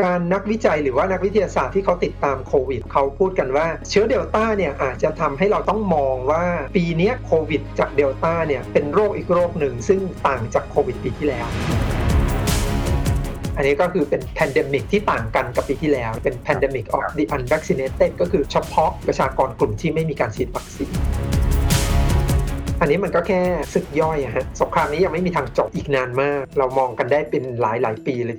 การนักวิจัยหรือว่านักวิทยาศาสตร์ที่เขาติดตามโควิดเขาพูดกันว่า เชื้อเดลต้าเนี่ยอาจจะทำให้เราต้องมองว่าปีนี้โควิดจากเดลต้าเนี่ยเป็นโรคอีกโรคหนึ่ง ซึ่งต่างจากโควิดปีที่แล้วอันนี้ก็คือเป็น pandemic ที่ต่างกันกับปีที่แล้ว เป็น pandemic of the unvaccinated ก็คือเฉพาะประชากรกลุ่มที่ไม่มีการฉีดวัคซีน อันนี้มันก็แค่ศึกย่อยอะฮะ สงครามนี้ยังไม่มีทางจบอีกนานมาก เรามองกันได้เป็นหลายหลายปีเลย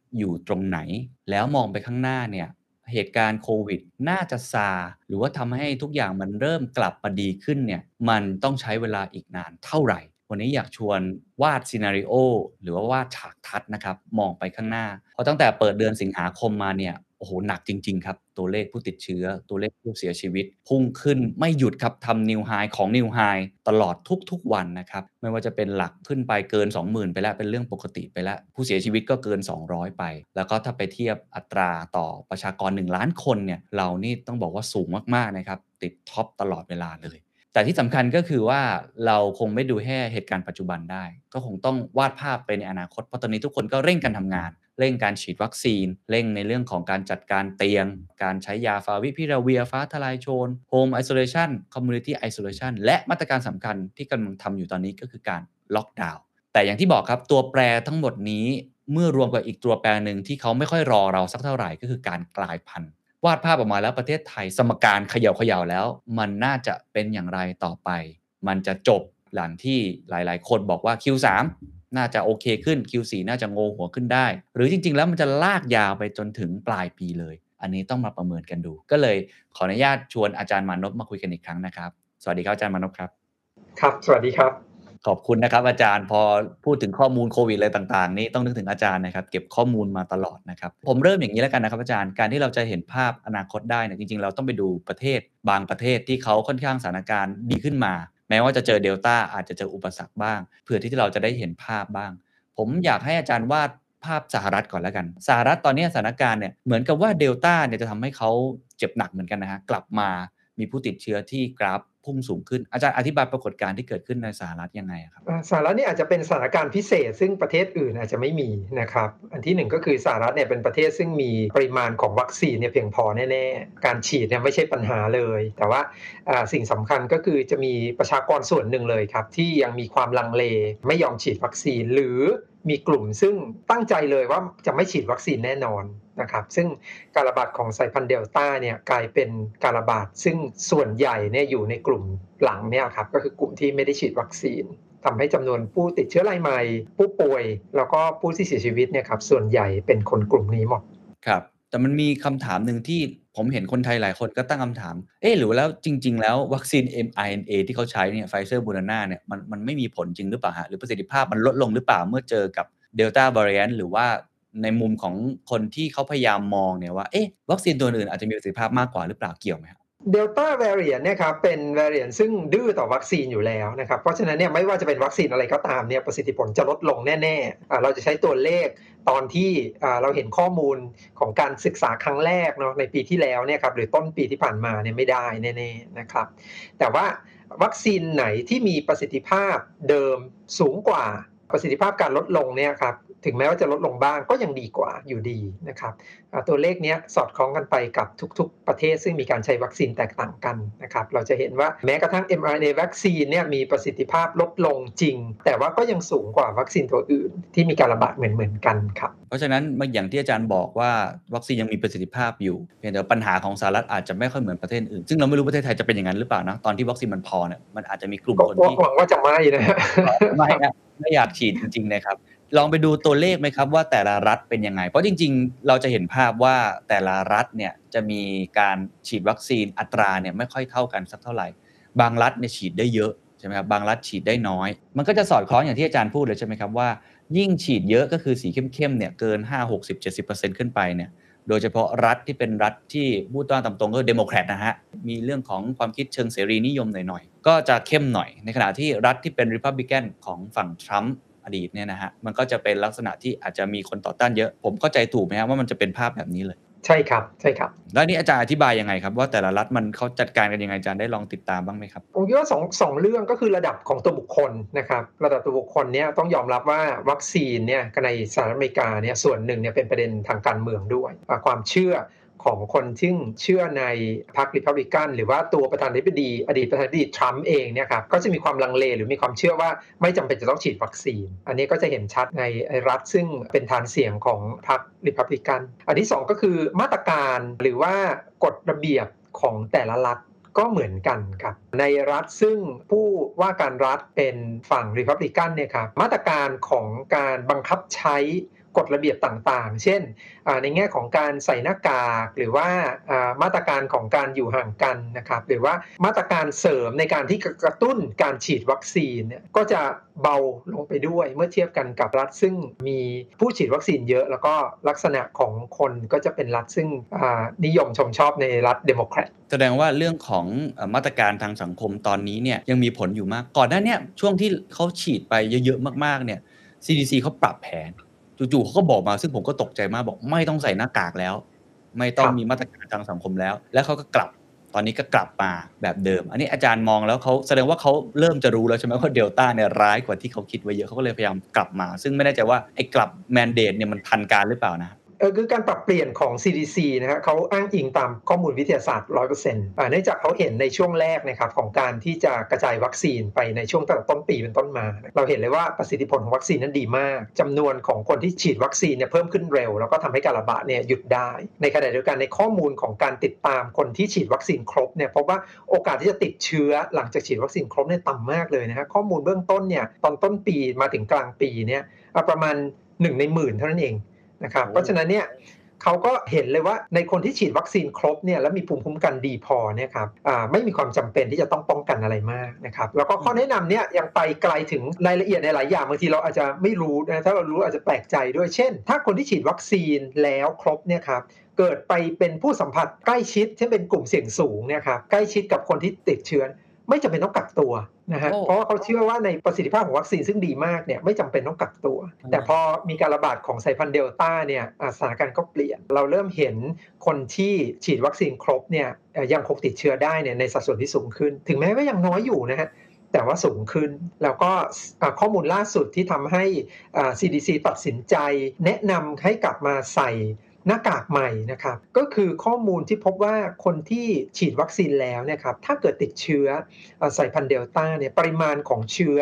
อยู่ตรงไหน แล้วมองไปข้างหน้าเนี่ยเหตุการณ์โควิดน่าจะซา หรือว่าทำให้ทุกอย่างมันเริ่มกลับมาดีขึ้นเนี่ยมันต้องใช้เวลาอีกนานเท่าไหร่ วันนี้อยากชวนวาดซีนารีโอหรือว่าวาดฉากทัศนะครับ มองไปข้างหน้า เพราะตั้งแต่เปิดเดือนสิงหาคมมาเนี่ย โอ้โหหนักจริง ๆ ครับ ตัวเลขผู้ติดเชื้อ ตัวเลขผู้เสียชีวิต พุ่งขึ้นไม่หยุดครับทำนิวไฮของนิวไฮตลอดทุก ๆ วันนะครับ ไม่ว่าจะเป็นหลักขึ้นไปเกิน 20,000 ไปแล้ว เป็นเรื่องปกติไปแล้ว ผู้เสียชีวิตก็เกิน 200 ไป แล้วก็ถ้าไปเทียบอัตราต่อประชากร 1 ล้านคนเนี่ยเรานี่ต้องบอกว่าสูงมากๆนะครับติด top ตลอดเวลาเลยแต่ที่สำคัญก็คือว่าเราคงไม่ดูแค่เหตุการณ์ปัจจุบันได้ ก็คงต้องวาดภาพไปในอนาคตเพราะตอนนี้ทุกคนก็เร่งกันทำงาน เร่งการฉีดวัคซีน เร่งในเรื่องของการจัดการเตียง การใช้ยาฟาวิพิราเวียร์ ฟ้าทะลายโจร home isolation community isolation และมาตรการสำคัญที่กำลังทำอยู่ตอนนี้ก็คือการล็อกดาวน์แต่อย่างที่บอกครับตัวแปรทั้งหมดนี้เมื่อรวมกับอีกตัวแปรหนึ่งที่เขาไม่ค่อยรอเราสักเท่าไหร่ก็คือการกลายพันธุ์วาดภาพออกมาแล้วประเทศไทยสมการเขย่าเขย่าแล้ว มันน่าจะเป็นอย่างไรต่อไป มันจะจบหลังที่หลาย ๆ คนบอกว่า Q3 น่าจะโอเคขึ้น Q4 น่าจะโงหัวขึ้นได้ หรือจริง ๆ แล้วมันจะลากยาวไปจนถึงปลายปีเลย อันนี้ต้องมาประเมินกันดู ก็เลยขออนุญาตชวนอาจารย์มานพมาคุยกันอีกครั้งนะครับ สวัสดีครับอาจารย์มานพครับ ครับ สวัสดีครับขอบคุณนะครับอาจารย์พอพูดถึงข้อมูลโควิดอะไรต่างๆ นี่ต้องนึกถึงอาจารย์นะครับเก็บข้อมูลมาตลอดนะครับผมเริ่มอย่างนี้แล้วกันนะครับอาจารย์การที่เราจะเห็นภาพอนาคตได้เนี่ยจริงๆ เราต้องไปดูประเทศบางประเทศที่เขาค่อนข้างสถานการณ์ดีขึ้นมา แม้ว่าจะเจอเดลต้าอาจจะเจออุปสรรคบ้าง เพื่อที่เราจะได้เห็นภาพบ้าง ผมอยากให้อาจารย์วาดภาพสหรัฐก่อนแล้วกัน สหรัฐตอนนี้สถานการณ์เนี่ยเหมือนกับว่าเดลต้าเนี่ยจะทำให้เขาเจ็บหนักเหมือนกันนะฮะกลับมา มีผู้ติดเชื้อที่กราฟพุ่งสูงขึ้นอาจารย์อธิบายปรากฏการณ์ที่เกิดขึ้นในสหรัฐยังไงครับสหรัฐนี่อาจจะเป็นสถานการณ์พิเศษ ซึ่งประเทศอื่นอาจจะไม่มีนะครับอันที่หนึ่งก็คือสหรัฐเนี่ยเป็นประเทศซึ่งมีปริมาณของวัคซีนเนี่ยเพียงพอแน่ๆการฉีดเนี่ยไม่ใช่ปัญหาเลย แต่ว่าอ่าสิ่งสำคัญก็คือจะมีประชากรส่วนหนึ่งเลยครับที่ยังมีความลังเลไม่ยอมฉีดวัคซีนหรือมีกลุ่มซึ่งตั้งใจเลยว่าจะไม่ฉีดวัคซีนแน่นอน นะครับซึ่งการระบาดของสายพันธุ์เดลต้าเนี่ยกลายเป็นการระบาดซึ่งส่วนใหญ่เนี่ยอยู่ในกลุ่มหลังเนี่ยครับก็คือกลุ่มที่ไม่ได้ฉีดวัคซีนทำให้จำนวนผู้ติดเชื้อรายใหม่ ผู้ป่วย แล้วก็ผู้ที่เสียชีวิตเนี่ยครับส่วนใหญ่เป็นคนกลุ่มนี้หมดครับแต่มันมีคำถามหนึ่งที่ผมเห็นคนไทยหลายคนก็ตั้งคำถาม เอ๊ะหรือแล้วจริง ๆ แล้ววัคซีน mRNA ที่เขาใช้เนี่ยไฟเซอร์โมเดอร์นาเนี่ยมันมันไม่มีผลจริงหรือเปล่าฮะหรือประสิทธิภาพมันลดลงหรือเปล่าเมื่อเจอกับเดลต้า a r i a n t หรือว่า ในมุมของคนที่เขาพยายามมองเนี่ยว่าเอ๊ะวัคซีนตัวอื่นอาจจะมีประสิทธิภาพมากกว่าหรือเปล่าเกี่ยวไหมครับเดลต้า v a r i a n t เนี่ยครับเป็น v a r i a n t ซึ่งดื้อต่อวัคซีนอยู่แล้วนะครับเพราะฉะนั้นเนี่ยไม่ว่าจะเป็นวัคซีนอะไรก็ตามเนี่ยประสิทธิผลจะลดลงแน่ๆเราจะใช้ตัวเลขตอนที่เราเห็นข้อมูลของการศึกษาครั้งแรกเนาะในปีที่แล้วเนี่ยครับหรือต้นปีที่ผ่านมาเนี่ยไม่ได้แน่ๆนะครับแต่ว่าวัคซีนไหนที่มีประสิทธิภาพเดิมสูงกว่าประสิทธิภาพการลดลงเนี่ยครับ ถึงแม้ว่าจะลดลงบ้างก็ยังดีกว่าอยู่ดีนะครับอ่าตัวเลขเนี้ยสอดคล้องกันไปกับทุกๆ ประเทศซึ่งมีการใช้วัคซีนแตกต่างกันนะครับเราจะเห็นว่าแม้กระทั่ง mRNA วัคซีนเนี่ยมีประสิทธิภาพลดลงจริง แต่ว่าก็ยังสูงกว่าวัคซีนตัวอื่น ที่มีการระบาดเหมือนๆกันครับเพราะฉะนั้นอย่างที่อาจารย์บอกว่าวัคซีนยังมีประสิทธิภาพอยู่เพียงแต่ปัญหาของสหรัฐอาจจะไม่ค่อยเหมือนประเทศอื่น ซึ่งเราไม่รู้ประเทศไทยจะเป็นอย่างนั้นหรือเปล่านะตอนที่วัคซีนมันพอเนี่ยมันอาจจะมีกลุ่มก็คนก็ที่หวังว่าจะไม่นะไม่นะไม่อยากฉีดจริงๆนะครับ ลองไปดูตัวเลขไหมครับว่าแต่ละรัฐเป็นยังไง เพราะจริง ๆ เราจะเห็นภาพว่าแต่ละรัฐเนี่ยจะมีการฉีดวัคซีนอัตราเนี่ยไม่ค่อยเท่ากันสักเท่าไหร่ บางรัฐเนี่ยฉีดได้เยอะใช่ไหมครับบางรัฐฉีดได้น้อย มันก็จะสอดคล้องอย่างที่อาจารย์พูดเลยใช่ไหมครับว่า ยิ่งฉีดเยอะก็คือสีเข้มๆเนี่ยเกิน 5 60 70%ขึ้นไปเนี่ยโดยเฉพาะรัฐที่เป็นรัฐที่พูดต้ามตรงก็เดโมแครตนะฮะ มีเรื่องของความคิดเชิงเสรีนิยมหน่อยๆ ก็จะเข้มหน่อย ในขณะที่รัฐที่เป็นริพับลิกันของฝั่งทรัมป์ อดีตเนี่ยนะฮะมันก็จะเป็นลักษณะที่อาจจะมีคนต่อต้านเยอะ ผมเข้าใจถูกไหมครับว่ามันจะเป็นภาพแบบนี้เลย ใช่ครับใช่ครับ แล้วนี่อาจารย์อธิบายยังไงครับ ว่าแต่ละรัฐมันเขาจัดการกันยังไงอาจารย์ได้ลองติดตามบ้างไหมครับผมคิดว่าสองสองเรื่องก็คือระดับของตัวบุคคลนะครับระดับตัวบุคคลเนี่ยต้องยอมรับว่าวัคซีนเนี่ยในสหรัฐอเมริกาเนี่ยส่วนหนึ่งเนี่ยเป็นประเด็นทางการเมืองด้วยอ่าความเชื่อ ของคนที่เชื่อในพรรคริพับลิกันหรือว่าตัวประธานาธิบดี อดีตประธานาธิบดีทรัมป์เองเนี่ยครับก็จะมีความลังเลหรือมีความเชื่อว่าไม่จำเป็นจะต้องฉีดวัคซีน อันนี้ก็จะเห็นชัดในรัฐซึ่งเป็นฐานเสียงของพรรคริพับลิกัน อันที่สองก็คือมาตรการหรือว่ากฎระเบียบของแต่ละรัฐก็เหมือนกันครับ ในรัฐซึ่งผู้ว่าการรัฐเป็นฝั่งริพับลิกันเนี่ยครับมาตรการของการบังคับใช้ กฎระเบียบต่างๆ เช่น ในแง่ของการใส่หน้ากากหรือว่ามาตรการของการอยู่ห่างกันนะครับหรือว่ามาตรการเสริมในการที่กระตุ้นการฉีดวัคซีนเนี่ยก็จะเบาลงไปด้วยเมื่อเทียบกันกับรัฐซึ่งมีผู้ฉีดวัคซีนเยอะ แล้วก็ลักษณะของคนก็จะเป็นรัฐซึ่งนิยมชมชอบในรัฐเดโมแครตแสดงว่าเรื่องของมาตรการทางสังคมตอนนี้เนี่ยยังมีผลอยู่มากก่อนหน้านี้ช่วงที่เขาฉีดไปเยอะๆมากๆเนี่ย CDC เขาปรับแผน จู่ๆเขาก็บอกมาซึ่งผมก็ตกใจมากบอกไม่ต้องใส่หน้ากากแล้ว ไม่ต้องครับมีมาตรการทางสังคมแล้ว แล้วเขาก็กลับตอนนี้ก็กลับมาแบบเดิม อันนี้อาจารย์มองแล้วเขาแสดงว่าเขาเริ่มจะรู้แล้วใช่ไหมว่าเดลต้าเนี่ยร้ายกว่าที่เขาคิดไว้เยอะเขาก็เลยพยายามกลับมา ซึ่งไม่แน่ใจว่าไอ้กลับแมนเดตเนี่ยมันทันการหรือเปล่านะเออ คือการปรับเปลี่ยนของ CDC นะฮะเขาอ้างอิงตามข้อมูลวิทยาศาสตร์ 100%อ่าเนื่องจากเขาเห็นในช่วงแรกนะครับของการที่จะกระจายวัคซีนไปในช่วงตั้งแต่ต้นปีเป็นต้นมา เราเห็นเลยว่าประสิทธิผลของวัคซีนนั้นดีมากจำนวนของคนที่ฉีดวัคซีนเนี่ยเพิ่มขึ้นเร็ว แล้วก็ทำให้การระบาดเนี่ยหยุดได้ ในขณะเดียวกันในข้อมูลของการติดตามคนที่ฉีดวัคซีนครบเนี่ยพบว่าโอกาสที่จะติดเชื้อหลังจากฉีดวัคซีนครบเนี่ยต่ำมากเลยนะฮะข้อมูลเบื้องต้นเนี่ยตอนต้นปีมาถึงกลางปีเนี่ยอะประมาณหนึ่งในหมื่นเท่านั้นเอง นะครับเพราะฉะนั้นเนี่ยเขาก็เห็นเลยว่าในคนที่ฉีดวัคซีนครบเนี่ยแล้วมีภูมิคุ้มกันดีพอเนี่ยครับอ่าไม่มีความจำเป็นที่จะต้องป้องกันอะไรมากนะครับแล้วก็ข้อแนะนำเนี่ยยังไปไกลถึงรายละเอียดในหลายอย่างบางทีเราอาจจะไม่รู้นะถ้าเรารู้อาจจะแปลกใจด้วยเช่น ถ้าคนที่ฉีดวัคซีนแล้วครบเนี่ยครับเกิดไปเป็นผู้สัมผัสใกล้ชิดเช่นเป็นกลุ่มเสี่ยงสูงเนี่ยครับใกล้ชิดกับคนที่ติดเชื้อ ไม่จำเป็นต้องกักตัวนะฮะโอ้เพราะว่าเขาเชื่อว่าในประสิทธิภาพของวัคซีนซึ่งดีมากเนี่ยไม่จำเป็นต้องกักตัวอืมแต่พอมีการระบาดของสายพันธุ์เดลต้าเนี่ยอ่าสถานการณ์ก็เปลี่ยน เราเริ่มเห็นคนที่ฉีดวัคซีนครบเนี่ยเอ่อยังคงติดเชื้อได้เนี่ยในสัดส่วนที่สูงขึ้น ถึงแม้ว่ายังน้อยอยู่นะฮะแต่ว่าสูงขึ้นแล้วก็อ่าข้อมูลล่าสุดที่ทำให้อ่า CDC ตัดสินใจ แนะนำให้กลับมาใส่ หน้ากากใหม่นะครับก็คือข้อมูลที่พบว่าคนที่ฉีดวัคซีนแล้วเนะครับถ้าเกิดติดเชื้อเอ่อสายพันธุ์เดลต้าเนี่ยปริมาณของเชื้อ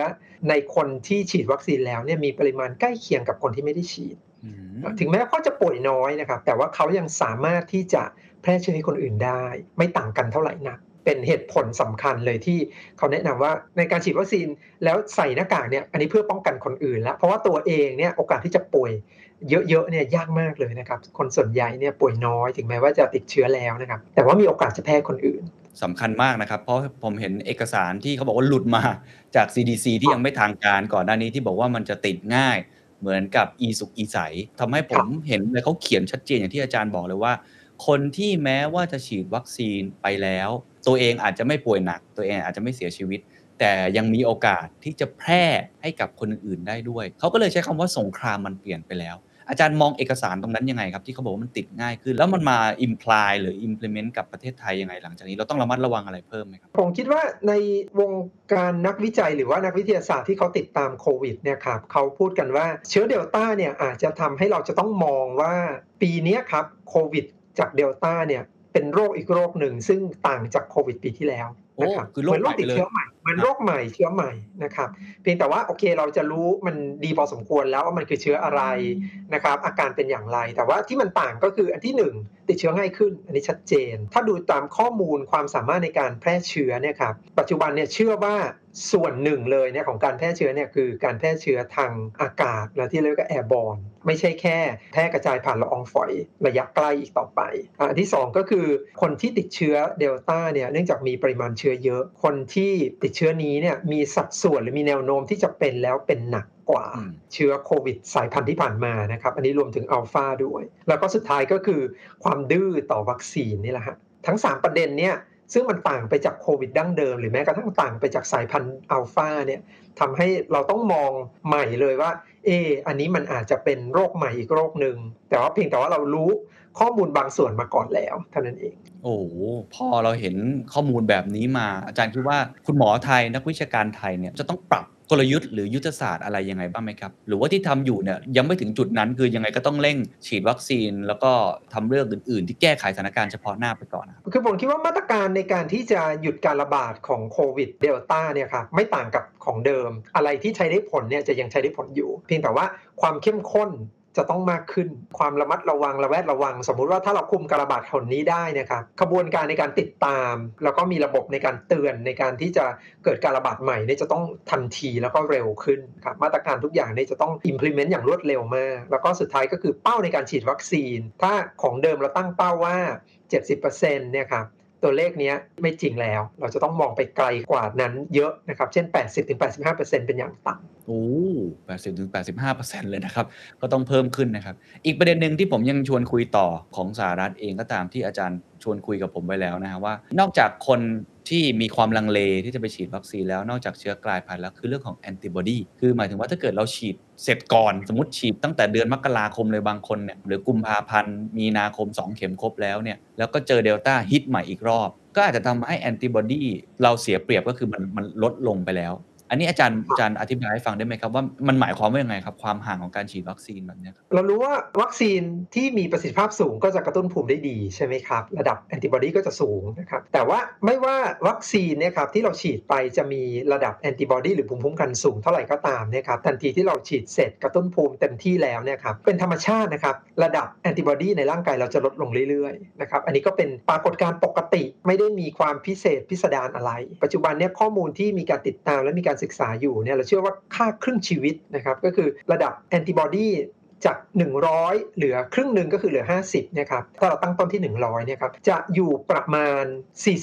ในคนที่ฉีดวัคซีนแล้วเนี่ยมีปริมาณใกล้เคียงกับคนที่ไม่ได้ฉีดอืมถึงแม้เขาจะป่วยน้อยนะครับแต่ว่าเขายังสามารถที่จะแพร่เชื้อให้คนอื่นได้ ไม่ต่างกันเท่าไหร่นักเป็นเหตุผลสำคัญเลยที่เขาแนะนำว่าในการฉีดวัคซีนแล้วใส่หน้ากากเนี่ยอันนี้เพื่อป้องกันคนอื่นแล้วเพราะว่าตัวเองเนี่ยโอกาสที่จะป่วย เยอะๆเนี่ยยากมากเลยนะครับ คนส่วนใหญ่เนี่ยป่วยน้อยถึงแม้ว่าจะติดเชื้อแล้วนะครับ แต่ว่ามีโอกาสจะแพร่คนอื่นสำคัญมากนะครับ เพราะผมเห็นเอกสารที่เขาบอกว่าหลุดมาจาก CDC ที่ยังไม่ทางการก่อนหน้านี้ที่บอกว่ามันจะติดง่าย เหมือนกับอีสุกอีใสทำให้ผมเห็นเลยเขาเขียนชัดเจนอย่างที่อาจารย์บอกเลยว่า คนที่แม้ว่าจะฉีดวัคซีนไปแล้ว ตัวเองอาจจะไม่ป่วยหนัก ตัวเองอาจจะไม่เสียชีวิต แต่ยังมีโอกาสที่จะแพร่ให้กับคนอื่นๆได้ด้วย เขาก็เลยใช้คำว่าสงครามมันเปลี่ยนไปแล้ว อาจารย์มองเอกสารตรงนั้นยังไงครับ ที่เขาบอกว่ามันติดง่ายขึ้น แล้วมันมา imply หรือ implement กับประเทศไทยยังไงหลังจากนี้เราต้องระมัดระวังอะไรเพิ่มไหมครับ ผมคิดว่าในวงการนักวิจัยหรือว่านักวิทยาศาสตร์ที่เขาติดตามโควิดเนี่ยครับเขาพูดกันว่าเชื้อเดลต้าเนี่ยอาจจะทำให้เราจะต้องมองว่าปีนี้ครับโควิดจากเดลต้าเนี่ยเป็นโรคอีกโรคหนึ่งซึ่งต่างจากโควิดปีที่แล้ว นะครับโอ้คือโรคเหมือนโรคติดใหม่เลยเชื้อใหม่เหมือนโรคใหม่เชื้อใหม่นะครับเพียงแต่ว่าโอเคเราจะรู้มันดีพอสมควรแล้วว่ามันคือเชื้ออะไรนะครับ อาการเป็นอย่างไร แต่ว่าที่มันต่างก็คืออันที่หนึ่งติดเชื้อง่ายขึ้น อันนี้ชัดเจน ถ้าดูตามข้อมูลความสามารถในการแพร่เชื้อเนี่ยครับปัจจุบันเนี่ยเชื่อว่าส่วนหนึ่งเลยเนี่ยของการแพร่เชื้อเนี่ยคือการแพร่เชื้อทางอากาศและที่เรียกว่าแอร์บอล ไม่ใช่แค่แพร่กระจายผ่านละอองฝอยระยะใกล้อีกต่อไปอะอันที่สองก็คือคนที่ติดเชื้อเดลต้าเนี่ยเนื่องจากมีปริมาณเชื้อเยอะ คนที่ติดเชื้อนี้เนี่ยมีสัดส่วนหรือมีแนวโน้มที่จะเป็นแล้วเป็นหนักกว่าอืมเชื้อโควิดสายพันธุ์ที่ผ่านมานะครับ อันนี้รวมถึงอัลฟาด้วย แล้วก็สุดท้ายก็คือความดื้อต่อวัคซีนนี่แหละฮะทั้ง 3 ประเด็นเนี่ย ซึ่งมันต่างไปจากโควิดดั้งเดิม หรือแม้กระทั่งต่างไปจากสายพันธุ์อัลฟาเนี่ยทำให้เราต้องมองใหม่เลยว่า เอออันนี้มันอาจจะเป็นโรคใหม่อีกโรคหนึ่งแต่ว่าเพียงแต่ว่าเรารู้ข้อมูลบางส่วนมาก่อนแล้วเท่านั้นเอง โอ้โหพอเราเห็นข้อมูลแบบนี้มา อาจารย์คิดว่าคุณหมอไทยนักวิชาการไทยเนี่ยจะต้องปรับ กลยุทธ์หรือยุทธศาสตร์อะไรยังไงบ้างไหมครับ หรือว่าที่ทำอยู่เนี่ยยังไม่ถึงจุดนั้นคือยังไงก็ต้องเร่งฉีดวัคซีน แล้วก็ทำเรื่องอื่น ๆ ที่แก้ไขสถานการณ์เฉพาะหน้าไปก่อนนะคือผมคิดว่ามาตรการในการที่จะหยุดการระบาดของโควิดเดลต้าเนี่ยครับไม่ต่างกับของเดิม อะไรที่ใช้ได้ผลเนี่ยจะยังใช้ได้ผลอยู่ เพียงแต่ว่าความเข้มข้น จะต้องมากขึ้นความระมัดระวังระแวดระวัง สมมุติว่าถ้าเราคุมการระบาดคนนี้ได้นะครับขบวนการในการติดตาม แล้วก็มีระบบในการเตือนในการที่จะเกิดการระบาดใหม่เนี่ยจะต้องทันทีแล้วก็เร็วขึ้นครับมาตรการทุกอย่างเนี่ยจะต้อง implement อย่างรวดเร็วมาก แล้วก็สุดท้ายก็คือเป้าในการฉีดวัคซีน ถ้าของเดิมเราตั้งเป้าว่า 70%เนี่ยครับ ตัวเลขนี้ไม่จริงแล้ว เราจะต้องมองไปไกลกว่านั้นเยอะนะครับ เช่น 80-85%เป็นอย่างต่ำโอ้แปดสิบถึงแปดสิบห้าเปอร์เซ็นต์เลยนะครับ ก็ต้องเพิ่มขึ้นนะครับ อีกประเด็นหนึ่งที่ผมยังชวนคุยต่อของสหรัฐเองก็ตามที่อาจารย์ชวนคุยกับผมไว้แล้วนะฮะว่า นอกจากคน ที่มีความลังเลที่จะไปฉีดวัคซีนแล้วนอกจากเชื้อกลายพันธุ์แล้วคือเรื่องของแอนติบอดีคือหมายถึงว่าถ้าเกิดเราฉีดเสร็จก่อนสมมติฉีดตั้งแต่เดือนมกราคมเลยบางคนเนี่ยหรือกุมภาพันธ์มีนาคม 2 เข็มครบแล้วเนี่ยแล้วก็เจอเดลต้าฮิตใหม่อีกรอบ ก็อาจจะทำให้แอนติบอดีเราเสียเปรียบก็คือมันมันลดลงไปแล้ว อันนี้อาจารย์อาจารย์อธิบายให้ฟังได้ไหมครับว่ามันหมายความว่ายังไงครับความห่างของการฉีดวัคซีนแบบนี้ครับเรารู้ว่าวัคซีนที่มีประสิทธิภาพสูงก็จะกระตุ้นภูมิได้ดีใช่ไหมครับ ระดับแอนติบอดีก็จะสูงนะครับแต่ว่าไม่ว่าวัคซีนเนี่ยครับที่เราฉีดไปจะมีระดับแอนติบอดีหรือภูมิคุ้มกันสูงเท่าไหร่ก็ตามเนะครับทันทีที่เราฉีดเสร็จกระตุ้นภูมิเต็มที่แล้วเนี่ยครับเป็นธรรมชาตินะครับระดับแอนติบอดีในร่างกายเราจะลดลงเรื่อยๆนะครับอันนี้ก็เป็นปรากฏการณ์ปกติไม่ได้มีความพิเศษพิสดารอะไร ปัจจุบันเนี่ยข้อมูลที่มีการติดตามและมีการศึกษาอยู่เนี่ยเราเชื่อว่าค่าครึ่งชีวิตนะครับก็คือระดับแอนติบอดีจาก 100 เหลือครึ่งหนึ่งก็คือเหลือ 50นะครับถ้าเราตั้งต้นที่ 100เนี่ยครับจะอยู่ประมาณ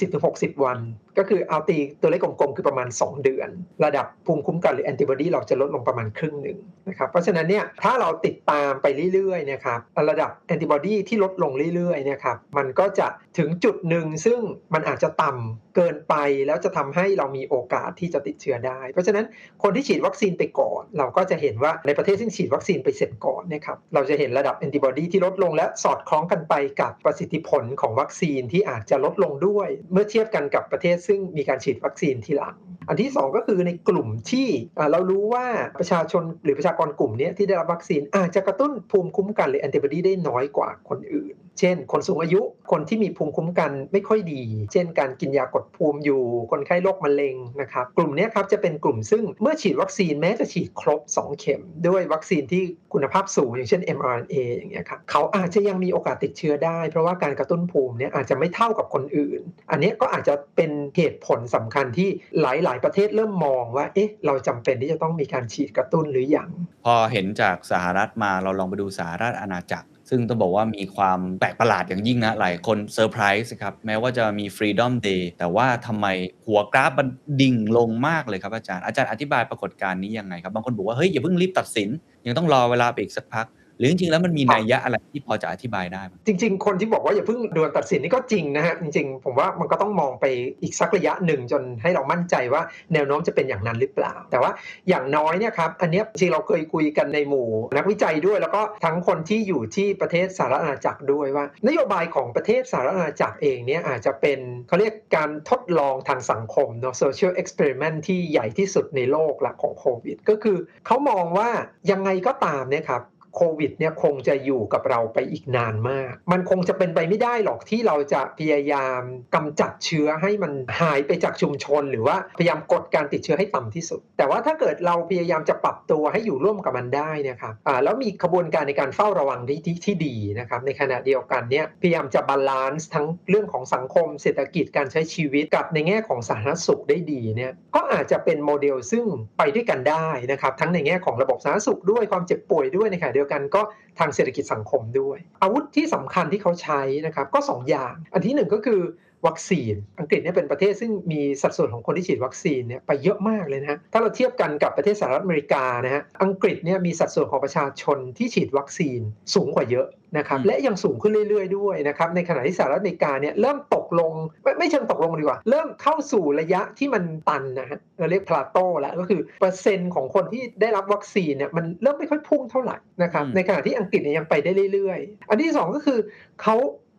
40-60 วัน ก็คือเอาตีตัวเลขกลมๆคือประมาณ 2 เดือน ระดับภูมิคุ้มกันหรือแอนติบอดีเราจะลดลงประมาณครึ่งหนึ่งนะครับเพราะฉะนั้นเนี่ยถ้าเราติดตามไปเรื่อยๆนะครับระดับแอนติบอดีที่ลดลงเรื่อยๆเนี่ยครับมันก็จะถึงจุดหนึ่งซึ่งมันอาจจะต่ำเกินไปแล้วจะทำให้เรามีโอกาสที่จะติดเชื้อได้ เพราะฉะนั้นคนที่ฉีดวัคซีนไปก่อน เราก็จะเห็นว่าในประเทศซึ่ฉีดวัคซีนไปเสร็จก่อนนะครับเราจะเห็นระดับแอนติบอดีที่ลดลงและสอดคล้องกันไปกับประสิทธิผลของวัคซีนที่อาจจะลดลงด้วย เมื่อเทียบกันกับประเทศซึ่งมีการฉีดวัคซีนทีหลัง อันที่ 2 ก็คือในกลุ่มที่เรารู้ว่าประชาชนหรือประชากรกลุ่มนี้ที่ได้รับวัคซีนอาจจะกระตุ้นภูมิคุ้มกันหรือแอนติบอดีได้น้อยกว่าคนอื่น เช่น คนสูงอายุคนที่มีภูมิคุ้มกันไม่ค่อยดี เช่น การกินยากดภูมิอยู่ คนไข้โรคมะเร็งนะครับกลุ่มนี้ครับจะเป็นกลุ่มซึ่งเมื่อฉีดวัคซีนแม้จะฉีดครบ 2 เข็ม ด้วยวัคซีนที่คุณภาพสูงอย่างเช่น mRNA อย่างเงี้ยครับเขาอาจจะยังมีโอกาสติดเชื้อได้ เพราะว่าการกระตุ้นภูมิเนี่ยอาจจะไม่เท่ากับคนอื่น อันนี้ก็อาจจะเป็นเหตุผลสำคัญที่หลาย ๆ ประเทศเริ่มมองว่าเอ๊ะเราจำเป็นที่จะต้องมีการฉีดกระตุ้นหรือยังพอเห็นจากสหรัฐมาเราลองไปดูสหราชอาณาจักร ซึ่งต้องบอกว่ามีความแปลกประหลาดอย่างยิ่งนะ หลายคนเซอร์ไพรส์ครับ แม้ว่าจะมี Freedom Day แต่ว่าทำไมหัวกราฟมันดิ่งลงมากเลยครับอาจารย์ อาจารย์อธิบายปรากฏการณ์นี้ยังไงครับ บางคนบอกว่า เฮ้ย อย่าเพิ่งรีบตัดสิน ยังต้องรอเวลาไปอีกสักพัก หรือจริงๆแล้วมันมีนัยยะอะไรที่พอจะอธิบายได้ไหมจริง ๆ คนที่บอกว่าอย่าเพิ่งด่วนตัดสินนี่ก็จริงนะฮะจริงๆ ผมว่ามันก็ต้องมองไปอีกสักระยะหนึ่งจนให้เรามั่นใจว่าแนวโน้มจะเป็นอย่างนั้นหรือเปล่า แต่ว่าอย่างน้อยเนี่ยครับอันนี้จริงเราเคยคุยกันในหมู่ นักวิจัยด้วย แล้วก็ทั้งคนที่อยู่ที่ประเทศสหรัฐอาณาจักรด้วยว่า นโยบายของประเทศสหรัฐอาณาจักรเองเนี่ยอาจจะเป็นเขาเรียกการทดลองทางสังคมเนาะ social experiment ที่ใหญ่ที่สุดในโลกละของโควิด ก็คือเขามองว่ายังไงก็ตามเนี่ยครับ โควิดเนี่ยคงจะอยู่กับเราไปอีกนานมาก มันคงจะเป็นไปไม่ได้หรอกที่เราจะพยายามกำจัดเชื้อให้มันหายไปจากชุมชน หรือว่าพยายามกดการติดเชื้อให้ต่ำที่สุด แต่ว่าถ้าเกิดเราพยายามจะปรับตัวให้อยู่ร่วมกับมันได้เนะครับอ่าแล้วมีขบวนการในการเฝ้าระวังที่ที่ที่ดีนะครับ ในขณะเดียวกันเนี่ยพยายามจะ balance ทั้งเรื่องของสังคม เศรษฐกิจการใช้ชีวิตกับในแง่ของสาธารณสุขได้ดีเนี่ยก็อาจจะเป็นโมเดลซึ่งไปด้วยกันได้นะครับทั้งในแง่ของระบบสาธารณสุขด้วยความเจ็บป่วยด้วยในขณะเดียวกันก็ทางเศรษฐกิจสังคมด้วย อาวุธที่สำคัญที่เขาใช้นะครับก็ 2 อย่าง อันที่หนึ่งก็คือวัคซีน อังกฤษเนี่ยเป็นประเทศซึ่งมีสัดส่วนของคนที่ฉีดวัคซีนเนี่ยไปเยอะมากเลยนะฮะถ้าเราเทียบกันกับประเทศสหรัฐอเมริกานะฮะอังกฤษเนี่ยมีสัดส่วนของประชาชนที่ฉีดวัคซีนสูงกว่าเยอะ นะครับอืมและยังสูงขึ้นเรื่อยๆด้วยนะครับในขณะที่สหรัฐอเมริกาเนี่ยเริ่มตกลงไม่ไม่เชิงตกลงดีกว่า เริ่มเข้าสู่ระยะที่มันตันนะฮะเราเรียกพลาโตแล้วก็คือเปอร์เซ็นต์ของคนที่ได้รับวัคซีนเนี่ยมันเริ่มไม่ค่อยพุ่งเท่าไหร่นะครับอืมในขณะที่อังกฤษเนี่ยยังไปได้เรื่อยๆ อันที่สองก็คือเขา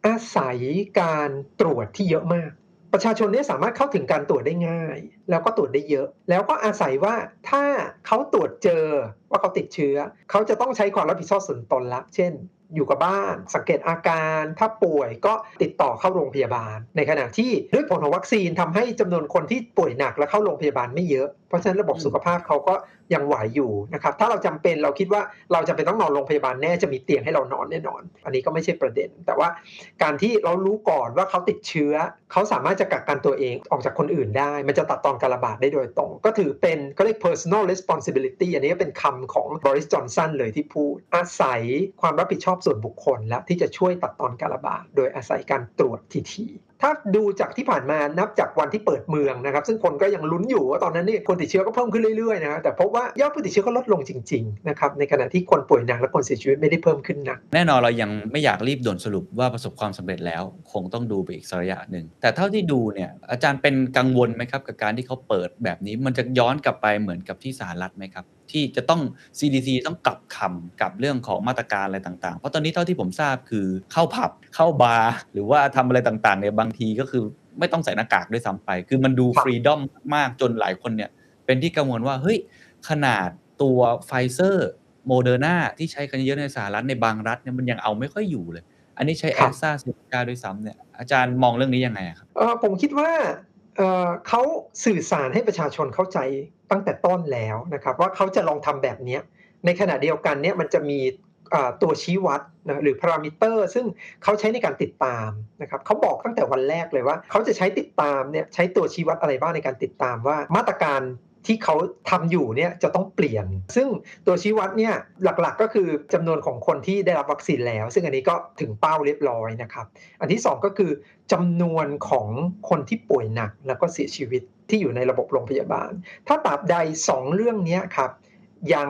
อาศัยการตรวจที่เยอะมากประชาชนเนี่ยสามารถเข้าถึงการตรวจได้ง่าย แล้วก็ตรวจได้เยอะ แล้วก็อาศัยว่าถ้าเขาตรวจเจอว่าเขาติดเชื้อ เขาจะต้องใช้ความรับผิดชอบส่วนตนละ เช่น อยู่กับบ้าน สังเกตอาการถ้าป่วยก็ติดต่อเข้าโรงพยาบาล ในขณะที่ด้วยผลของวัคซีนทำให้จำนวนคนที่ป่วยหนักและเข้าโรงพยาบาลไม่เยอะเพราะฉะนั้นระบบอืมสุขภาพเขาก็ยังไหวอยู่นะครับถ้าเราจำเป็นเราคิดว่าเราจำเป็นต้องนอนโรงพยาบาลแน่จะมีเตียงให้เรานอนแน่นอน อันนี้ก็ไม่ใช่ประเด็น แต่ว่าการที่เรารู้ก่อนว่าเขาติดเชื้อ เขาสามารถจะกักกันตัวเองออกจากคนอื่นได้ มันจะตัดตอนการระบาดได้โดยตรง ก็ถือเป็นก็เรียก personal responsibility อันนี้ก็เป็นคำของบริสจอนสันเลยที่พูดอาศัยความรับผิดชอบส่วนบุคคล แล้วที่จะช่วยตัดตอนการระบาดโดยอาศัยการตรวจทีๆถ้าดูจากที่ผ่านมานับจากวันที่เปิดเมืองนะครับ ซึ่งคนก็ยังลุ้นอยู่ว่าตอนนั้นนี่คนติดเชื้อก็เพิ่มขึ้นเรื่อยๆนะแต่พบว่ายอดผู้ติดเชื้อก็ลดลงจริงๆนะครับในขณะที่คนป่วยหนักและคนเสียชีวิตไม่ได้เพิ่มขึ้นนักแน่นอนเรายังไม่อยากรีบด่วนสรุปว่าประสบความสำเร็จแล้ว คงต้องดูไปอีกสักระยะหนึ่งแต่เท่าที่ดูเนี่ยอาจารย์เป็นกังวลไหมครับกับการที่เขาเปิดแบบนี้มันจะย้อนกลับไปเหมือนกับที่สหรัฐไหมครับ ที่จะต้อง CDC ต้องกลับคำกับเรื่องของมาตรการอะไรต่างๆ เพราะตอนนี้เท่าที่ผมทราบคือเข้าผับเข้าบาร์หรือว่าทำอะไรต่างๆเนี่ยบางทีก็คือไม่ต้องใส่หน้ากากด้วยซ้ำไป คือมันดูครับ freedom มากๆจนหลายคนเนี่ยเป็นที่กังวลว่าเฮ้ยขนาดตัวไฟเซอร์โมเดอร์นาที่ใช้กันเยอะในสหรัฐในบางรัฐเนี่ยมันยังเอาไม่ค่อยอยู่เลย อันนี้ใช้แค่แอสตราเซเนกาด้วยซ้ำเนี่ยอาจารย์มองเรื่องนี้ยังไงอะครับเอ่อผมคิดว่าเอ่อเขาสื่อสารให้ประชาชนเข้าใจ ตั้งแต่ต้นแล้วนะครับ ว่าเขาจะลองทำแบบนี้ในขณะเดียวกันเนี่ยมันจะมีตัวชี้วัดนะหรือพารามิเตอร์ ซึ่งเขาใช้ในการติดตามนะครับเขาบอกตั้งแต่วันแรกเลยว่า เขาจะใช้ติดตามเนี่ยใช้ตัวชี้วัดอะไรบ้างในการติดตามว่ามาตรการ ที่เขาทำอยู่เนี่ยจะต้องเปลี่ยน ซึ่งตัวชี้วัดเนี่ยหลักๆก็คือจำนวนของคนที่ได้รับวัคซีนแล้ว ซึ่งอันนี้ก็ถึงเป้าเรียบร้อยนะครับ อันที่สองก็คือจำนวนของคนที่ป่วยหนักแล้วก็เสียชีวิตที่อยู่ในระบบโรงพยาบาล ถ้าตราบใดสองเรื่องนี้ครับยัง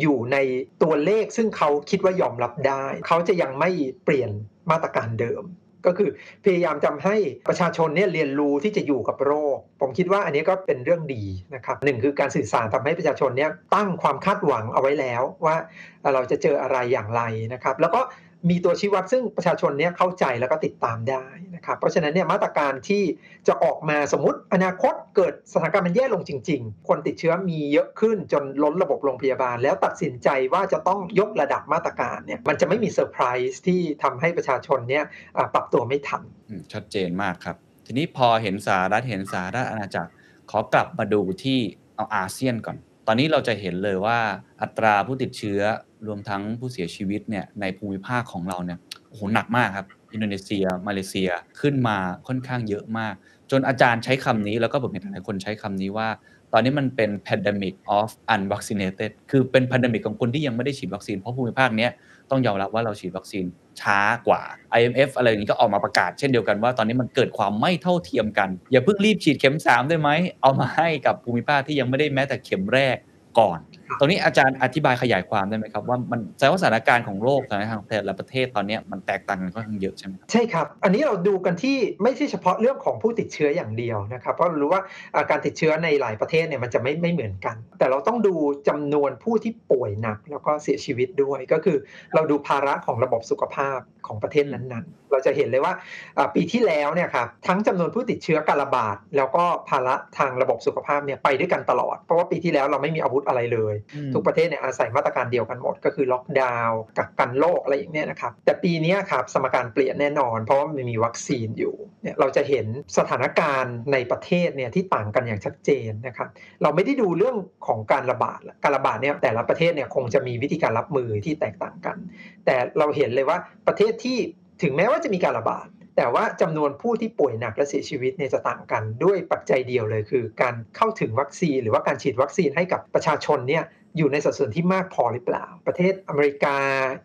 อยู่ในตัวเลขซึ่งเขาคิดว่ายอมรับได้ เขาจะยังไม่เปลี่ยนมาตรการเดิม ก็คือพยายามทำให้ประชาชนเนี่ยเรียนรู้ที่จะอยู่กับโรค ผมคิดว่าอันนี้ก็เป็นเรื่องดีนะครับหนึ่งคือการสื่อสารทำให้ประชาชนเนี่ยตั้งความคาดหวังเอาไว้แล้วว่าเราจะเจออะไรอย่างไรนะครับ แล้วก็ มีตัวชี้วัดซึ่งประชาชนเนี่ยเข้าใจแล้วก็ติดตามได้นะครับเพราะฉะนั้นเนี่ยมาตรการที่จะออกมาสมมติอนาคตเกิดสถานการณ์มันแย่ลงจริง ๆ คนติดเชื้อมีเยอะขึ้นจนล้นระบบโรงพยาบาล แล้วตัดสินใจว่าจะต้องยกระดับมาตรการเนี่ยมันจะไม่มีเซอร์ไพรส์ที่ทำให้ประชาชนเนี่ยปรับตัวไม่ทันชัดเจนมากครับ ทีนี้พอเห็นสหรัฐเห็นสหรัฐอาณาจักรขอกลับมาดูที่เอาอาเซียนก่อน ตอนนี้เราจะเห็นเลยว่าอัตราผู้ติดเชื้อ รวมทั้งผู้เสียชีวิตเนี่ยในภูมิภาคของเราเนี่ยโอ้โหหนักมากครับ อินโดนีเซีย มาเลเซียขึ้นมาค่อนข้างเยอะมาก จนอาจารย์ใช้คำนี้แล้วก็ผมเห็นหลายคนใช้คำนี้ว่า ตอนนี้มันเป็น pandemic of unvaccinated คือเป็น pandemic ของคนที่ยังไม่ได้ฉีดวัคซีน เพราะภูมิภาคเนี้ยต้องยอมรับว่าเราฉีดวัคซีนช้ากว่า IMF อะไรอย่างนี้ก็ออกมาประกาศเช่นเดียวกันว่าตอนนี้มันเกิดความไม่เท่าเทียมกัน อย่าเพิ่งรีบฉีดเข็ม3ได้ไหมเอามาให้กับภูมิภาคที่ยังไม่ได้แม้แต่เข็มแรกก่อน ตรงนี้อาจารย์อธิบายขยายความได้ไหมครับว่ามันแสดงว่าสถานการณ์ของโลกสถานการณ์ของแต่ละประเทศตอนเนี้ยมันแตกต่างกันค่อนข้างเยอะใช่ไหมครับใช่ครับ อันนี้เราดูกันที่ไม่ใช่เฉพาะเรื่องของผู้ติดเชื้ออย่างเดียวนะครับเพราะเรารู้ว่าอ่าการติดเชื้อในหลายประเทศเนี่ยมันจะไม่ไม่เหมือนกัน แต่เราต้องดูจำนวนผู้ที่ป่วยหนักแล้วก็เสียชีวิตด้วยก็คือ เราดูภาระของระบบสุขภาพของประเทศนั้นๆ เราจะเห็นเลยว่าอ่าปีที่แล้วเนี่ยครับทั้งจำนวนผู้ติดเชื้อการระบาด แล้วก็ภาระทางระบบสุขภาพเนี่ยไปด้วยกันตลอด เพราะว่าปีที่แล้วเราไม่มีอาวุธอะไรเลยทุกประเทศเนี่ยอาศัยมาตรการเดียวกันหมด ก็คือล็อกดาวน์กักกันโรคอะไรอย่างเนี้ยนะครับแต่ปีนี้ครับสมการเปลี่ยนแน่นอน เพราะว่ามันมีวัคซีนอยู่เนี่ยเราจะเห็นสถานการณ์ในประเทศเนี่ยที่ต่างกันอย่างชัดเจนนะครับเราไม่ได้ดูเรื่องของการระบาดการระบาดเนี่ยแต่ละประเทศเนี่ยคงจะมีวิธีการรับมือที่แตกต่างกัน แต่เราเห็นเลยว่าประเทศที่ถึงแม้ว่าจะมีการระบาด แต่ว่าจำนวนผู้ที่ป่วยหนักและเสียชีวิตเนี่ยจะต่างกันด้วยปัจจัยเดียวเลย คือการเข้าถึงวัคซีน หรือว่าการฉีดวัคซีนให้กับประชาชนเนี่ยอยู่ในสัดส่วนที่มากพอหรือเปล่า ประเทศอเมริกา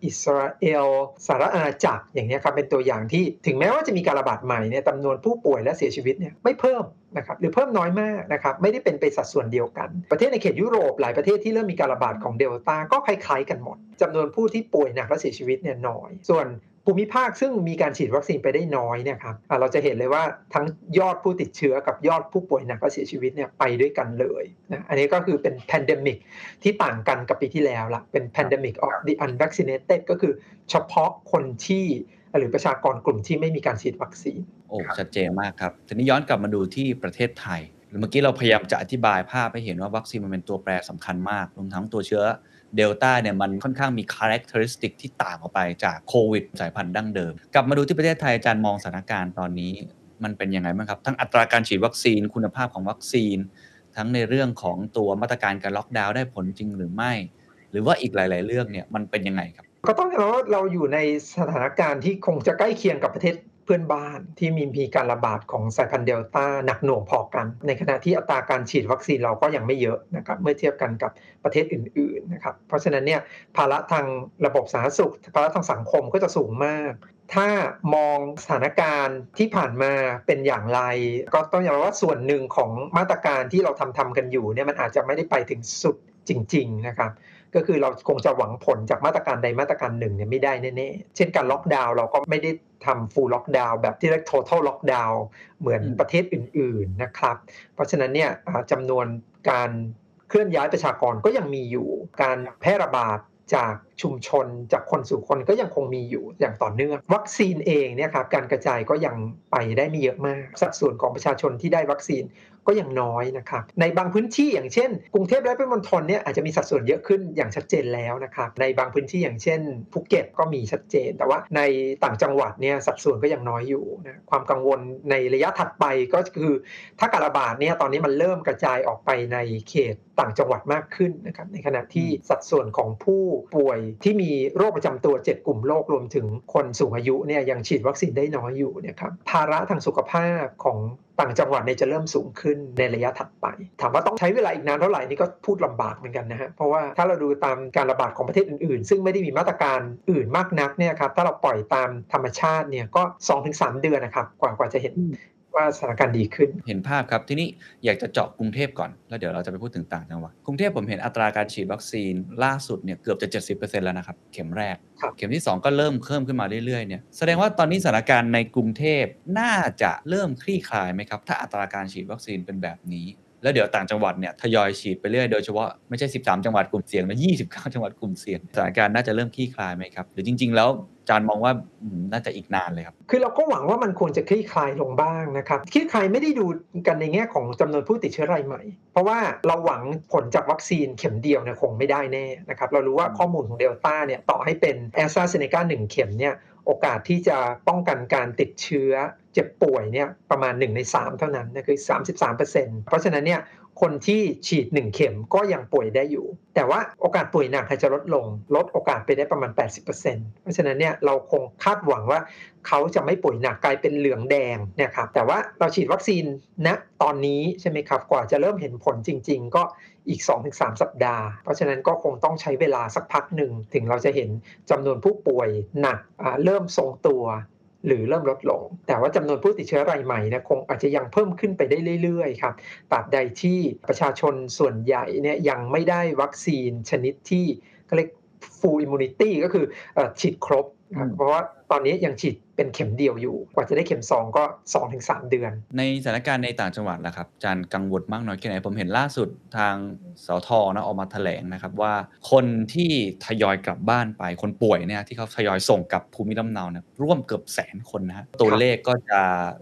อิสราเอลสหรัฐอาณาจักรอย่างนี้ครับเป็นตัวอย่างที่ถึงแม้ว่าจะมีการระบาดใหม่เนี่ยจำนวนผู้ป่วยและเสียชีวิตเนี่ยไม่เพิ่มนะครับหรือเพิ่มน้อยมากนะครับไม่ได้เป็นไปสัดส่วนเดียวกัน ประเทศในเขตยุโรปหลายประเทศที่เริ่มมีการระบาดของเดลต้าก็คล้ายๆกันหมดจำนวนผู้ที่ป่วยหนักและเสียชีวิตเนี่ยน้อย ส่วน ภูมิภาคซึ่งมีการฉีดวัคซีนไปได้น้อยเนี่ยครับเราจะเห็นเลยว่าทั้งยอดผู้ติดเชื้อกับยอดผู้ป่วยหนักและเสียชีวิตเนี่ยไปด้วยกันเลยนะอันนี้ก็คือเป็น pandemic ที่ต่างกันกับปีที่แล้วละเป็น pandemic of the unvaccinated ก็คือเฉพาะคนที่หรือประชากรกลุ่มที่ไม่มีการฉีดวัคซีนโอ้ชัดเจนมากครับทีนี้ย้อนกลับมาดูที่ประเทศไทยเมื่อกี้เราพยายามจะอธิบายภาพให้เห็นว่าวัคซีนมันเป็นตัวแปรสำคัญมากรวมทั้งตัวเชื้อ เดลต้าเนี่ยมันค่อนข้างมีคุณลักษณะที่ต่างออกไปจากโควิดสายพันธุ์ดั้งเดิม กลับมาดูที่ประเทศไทยอาจารย์มองสถานการณ์ตอนนี้ มันเป็นยังไงบ้างครับ ทั้งอัตราการฉีดวัคซีนคุณภาพของวัคซีน ทั้งในเรื่องของตัวมาตรการการล็อกดาวน์ได้ผลจริงหรือไม่ หรือว่าอีกหลาย ๆ เรื่องเนี่ยมันเป็นยังไงครับก็ต้องยอมรับว่าเราอยู่ในสถานการณ์ที่คงจะใกล้เคียงกับประเทศ เพื่อนบ้านที่มีมีการระบาดของสายพันธุ์เดลต้าหนักหน่วงพอกัน ในขณะที่อัตราการฉีดวัคซีนเราก็ยังไม่เยอะนะครับเมื่อเทียบกันกับประเทศอื่นๆนะครับเพราะฉะนั้นเนี่ยภาระทางระบบสาธารณสุข ภาระทางสังคมก็จะสูงมาก ถ้ามองสถานการณ์ที่ผ่านมาเป็นอย่างไร ก็ต้องยอมรับว่าส่วนหนึ่งของมาตรการที่เราทำทำกันอยู่เนี่ยมันอาจจะไม่ได้ไปถึงสุดจริง ๆ นะครับ ก็คือเราคงจะหวังผลจากมาตรการใดมาตรการหนึ่งเนี่ยไม่ได้แน่ๆ เช่นการล็อกดาวน์เราก็ไม่ได้ทำ full lockdown แบบที่เรียก total lockdown เหมือนประเทศอื่นๆนะครับ เพราะฉะนั้นเนี่ยจำนวนการเคลื่อนย้ายประชากรก็ยังมีอยู่ การแพร่ระบาดจากชุมชนจากคนสู่คนก็ยังคงมีอยู่อย่างต่อเนื่อง วัคซีนเองเนี่ยครับการกระจายก็ยังไปได้ไม่เยอะมาก สัดส่วนของประชาชนที่ได้วัคซีน ก็ยังน้อยนะครับในบางพื้นที่อย่างเช่น กรุงเทพและปริมณฑลเนี่ยอาจจะมีสัดส่วนเยอะขึ้นอย่างชัดเจนแล้วนะครับในบางพื้นที่อย่างเช่นภูเก็ตก็มีชัดเจน แต่ว่าในต่างจังหวัดเนี่ยสัดส่วนก็ยังน้อยอยู่นะความกังวลในระยะถัดไปก็คือ ถ้าการระบาดเนี่ยตอนนี้มันเริ่มกระจายออกไปในเขตต่างจังหวัดมากขึ้นนะครับในขณะที่สัดส่วนของผู้ป่วยที่มีโรคประจำตัว 7 กลุ่มโรครวมถึงคนสูงอายุเนี่ยยังฉีดวัคซีนได้น้อยอยู่เนี่ยครับภาระทางสุขภาพของ ต่างจังหวัดเนี่ยจะเริ่มสูงขึ้นในระยะถัดไป ถามว่าต้องใช้เวลาอีกนานเท่าไหร่นี่ก็พูดลำบากเหมือนกันนะฮะ เพราะว่าถ้าเราดูตามการระบาดของประเทศอื่นๆ ซึ่งไม่ได้มีมาตรการอื่นมากนักเนี่ยครับ ถ้าเราปล่อยตามธรรมชาติเนี่ยก็ 2-3 เดือนนะครับ กว่ากว่าจะเห็น ว่าสถานการณ์ดีขึ้น เห็นภาพครับทีนี้อยากจะเจาะกรุงเทพก่อน แล้วเดี๋ยวเราจะไปพูดถึงต่างจังหวัดกรุงเทพผมเห็นอัตราการฉีดวัคซีนล่าสุดเนี่ยเกือบจะ 70%แล้วนะครับ เข็มแรก เข็มที่ 2 ก็เริ่มเพิ่มขึ้นมาเรื่อยๆเนี่ยแสดงว่าตอนนี้สถานการณ์ในกรุงเทพน่าจะเริ่มคลี่คลายไหมครับถ้าอัตราการฉีดวัคซีนเป็นแบบนี้แล้วเดี๋ยวต่างจังหวัดเนี่ยทยอยฉีดไปเรื่อยโดยเฉพาะไม่ใช่ 13 จังหวัดกลุ่มเสี่ยงแล้ว29 จังหวัดกลุ่มเสี่ยงสถานการณ์น่าจะเริ่มคลี่คลายไหมครับ หรือจริง ๆ แล้วอา จารย์มองว่าน่าจะอีกนานเลยครับ คือเราก็หวังว่ามันควรจะคลี่คลายลงบ้างนะครับคลี่คลายไม่ได้ดูกันในแง่ของจำนวนผู้ติดเชื้อรายใหม่ เพราะว่าเราหวังผลจากวัคซีนเข็มเดียวเนี่ยคงไม่ได้แน่นะครับ เรารู้ว่าข้อมูลของเดลต้าเนี่ยต่อให้เป็นแอสตราเซเนกาหนึ่งเข็มเนี่ยโอกาสที่จะป้องกันการติดเชื้อเจ็บป่วยเนี่ยประมาณ 1 ใน 3 เท่านั้นนะคือ 33%เพราะฉะนั้นเนี่ย คนที่ฉีด 1 เข็มก็ยังป่วยได้อยู่ แต่ว่าโอกาสป่วยหนักจะลดลง ลดโอกาสไปได้ประมาณ 80%เพราะฉะนั้นเนี่ยเราคงคาดหวังว่าเขาจะไม่ป่วยหนักกลายเป็นเหลืองแดงเนี่ยครับแต่ว่าเราฉีดวัคซีนณนะตอนนี้ใช่ไหมครับกว่าจะเริ่มเห็นผลจริง ๆ ก็อีก 2-3 สัปดาห์ เพราะฉะนั้นก็คงต้องใช้เวลาสักพักหนึ่ง ถึงเราจะเห็นจำนวนผู้ป่วยหนักเริ่มทรงตัว หรือเริ่มลดลง แต่ว่าจำนวนผู้ติดเชื้อรายใหม่นะคงอาจจะยังเพิ่มขึ้นไปได้เรื่อยๆครับตราบใดที่ประชาชนส่วนใหญ่เนี่ยยังไม่ได้วัคซีนชนิดที่เรียก full immunity ก็คือฉีดครบ เพราะว่า ตอนนี้ยังฉีดเป็นเข็มเดียวอยู่ กว่าจะได้เข็ม 2 ก็ 2-3 เดือน ในสถานการณ์ในต่างจังหวัดล่ะครับอาจารย์กังวลมากน้อยแค่ไหน ผมเห็นล่าสุดทางสทนะออกมาแถลงนะครับว่า คนที่ทยอยกลับบ้านไปคนป่วยเนี่ยที่เขาทยอยส่งกลับภูมิลำเนาเนี่ยร่วมเกือบแสนคนนะฮะตัวเลขก็จะ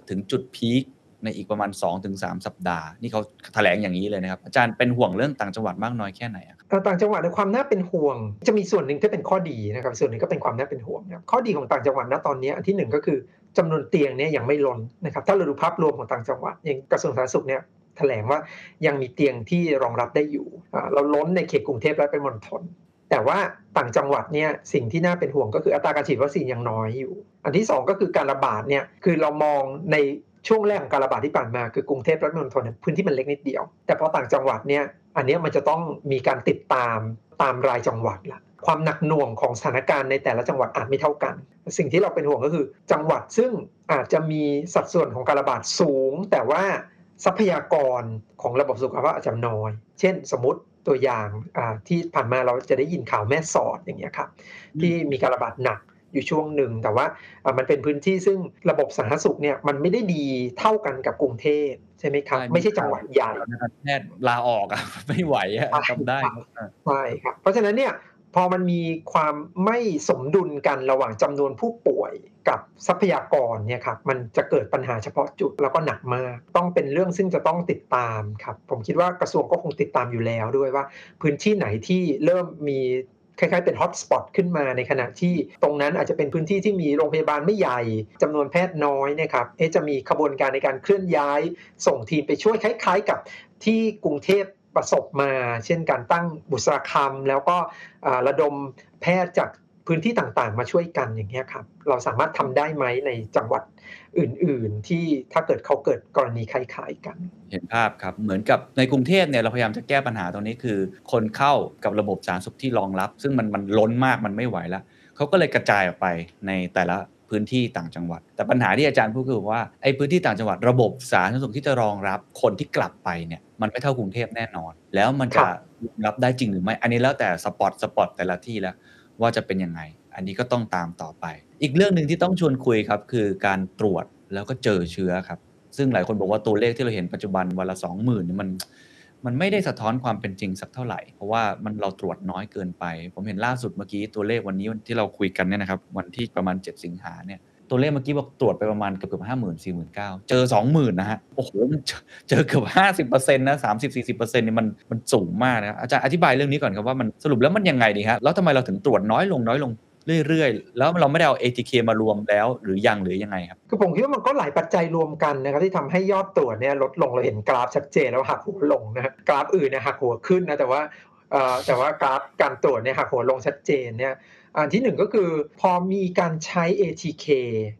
ถึงจุดพีค ในอีกประมาณ 2-3 สัปดาห์ นี่เขาแถลงอย่างนี้เลยนะครับ อาจารย์เป็นห่วงเรื่องต่างจังหวัดมากน้อยแค่ไหนครับต่างจังหวัดในความน่าเป็นห่วง จะมีส่วนหนึ่งที่เป็นข้อดีนะครับส่วนหนึ่งก็เป็นความน่าเป็นห่วงนะครับข้อดีของต่างจังหวัดณตอนนี้อันที่หนึ่งก็คือจำนวนเตียงเนี่ยยังไม่ล้นนะครับถ้าเราดูภาพรวมของต่างจังหวัดอย่างกระทรวงสาธารณสุขเนี่ยแถลงว่ายังมีเตียงที่รองรับได้อยู่ เราล้นในเขตกรุงเทพและเป็นมณฑลแต่ว่าต่างจังหวัดเนี่ยสิ่งที่น่าเป็นห่วงก็คืออัตราการฉีดวัคซีนยังน้อยอยู่ อันที่ 2 ก็คือการระบาดเนี่ยคือเรามองใน ช่วงแรกของการระบาดที่ผ่านมาคือกรุงเทพและมณฑลพื้นที่มันเล็กนิดเดียว แต่พอต่างจังหวัดเนี่ยอันนี้มันจะต้องมีการติดตามตามรายจังหวัดละความหนักหน่วงของสถานการณ์ในแต่ละจังหวัดอาจไม่เท่ากัน สิ่งที่เราเป็นห่วงก็คือ จังหวัดซึ่งอาจจะมีสัดส่วนของการระบาดสูง แต่ว่าทรัพยากรของระบบสุขภาพอาจจะน้อย เช่น สมมติตัวอย่างที่ผ่านมาเราจะได้ยินข่าวแม่สอดอย่างเงี้ยครับที่มีการระบาดหนัก อยู่ช่วงหนึ่ง แต่ว่ามันเป็นพื้นที่ซึ่งระบบสาธารณสุขเนี่ยมันไม่ได้ดีเท่ากันกับกรุงเทพใช่ไหมครับ ไม่ใช่จังหวัดใหญ่แพทย์ลาออกอะไม่ไหวอะทำได้ใช่ครับเพราะฉะนั้นเนี่ยพอมันมีความไม่สมดุลกันระหว่างจำนวนผู้ป่วยกับทรัพยากรเนี่ยครับมันจะเกิดปัญหาเฉพาะจุดแล้วก็หนักมากต้องเป็นเรื่องซึ่งจะต้องติดตามครับผมคิดว่ากระทรวงก็คงติดตามอยู่แล้วด้วยว่า พื้นที่ไหนที่เริ่มมี คล้ายๆเป็นฮอตสปอตขึ้นมาในขณะที่ตรงนั้นอาจจะเป็นพื้นที่ที่มีโรงพยาบาลไม่ใหญ่จำนวนแพทย์น้อยนะครับเอจะมีขบวนการในการเคลื่อนย้ายส่งทีมไปช่วยคล้าย ๆ กับที่กรุงเทพประสบมา เช่นการตั้งบุษราคำแล้วก็ระดมแพทย์จาก พื้นที่ต่างๆ มาช่วยกันอย่างนี้ครับ เราสามารถทำได้ไหมในจังหวัดอื่น ๆ ที่ถ้าเกิดเขาเกิดกรณีคล้ายๆกัน เห็นภาพครับ เหมือนกับในกรุงเทพเนี่ยเราพยายามจะแก้ปัญหาตรงนี้คือ คนเข้ากับระบบสาธารณสุขที่รองรับ ซึ่งมันมันล้นมากมันไม่ไหวแล้วเขาก็เลยกระจายออกไปในแต่ละพื้นที่ต่างจังหวัด แต่ปัญหาที่อาจารย์พูดคือว่าไอ้พื้นที่ต่างจังหวัดระบบสาธารณสุขที่จะรองรับคนที่กลับไปเนี่ยมันไม่เท่ากรุงเทพแน่นอน แล้วมันจะรับได้จริงหรือไม่ อันนี้แล้วแต่สปอตสปอตแต่ละที่แล้ว ว่าจะเป็นยังไง อันนี้ก็ต้องตามต่อไป อีกเรื่องหนึ่งที่ต้องชวนคุยครับ คือการตรวจแล้วก็เจอเชื้อครับ ซึ่งหลายคนบอกว่าตัวเลขที่เราเห็นปัจจุบันวันละสองหมื่นมันมันไม่ได้สะท้อนความเป็นจริงสักเท่าไหร่ เพราะว่ามันเราตรวจน้อยเกินไป ผมเห็นล่าสุดเมื่อกี้ตัวเลขวันนี้ที่เราคุยกันเนี่ยนะครับ วันที่ประมาณ 7 สิงหาเนี่ย ตัวเลขเมื่อกี้บอกตรวจไปประมาณเกือบเกือบห้าหมื่นสี่หมื่นเก้าเจอสองหมื่นนะฮะ โอ้โห เจอเกือบห้าสิบเปอร์เซ็นต์นะสามสิบสี่สิบเปอร์เซ็นต์นี่มันมันสูงมากนะอาจารย์อธิบายเรื่องนี้ก่อนครับว่ามันสรุปแล้วมันยังไงดีครับแล้วทำไมเราถึงตรวจน้อยลงน้อยลงเรื่อยๆ แล้วเราไม่ได้เอา ATK มารวมแล้วหรือยังหรือยังไงครับ คือผมคิดว่ามันก็หลายปัจจัยรวมกันนะครับที่ทำให้ยอดตรวจเนี่ยลดลงเราเห็นกราฟชัดเจนแล้วหักหัวลงนะกราฟอื่นเนี่ยหักหัวขึ้นนะแต่ว่าแต่ว่ากราฟการตรวจเนี่ยหักหัวลงชัดเจนเนี่ย อันที่หนึ่งก็คือพอมีการใช้ ATK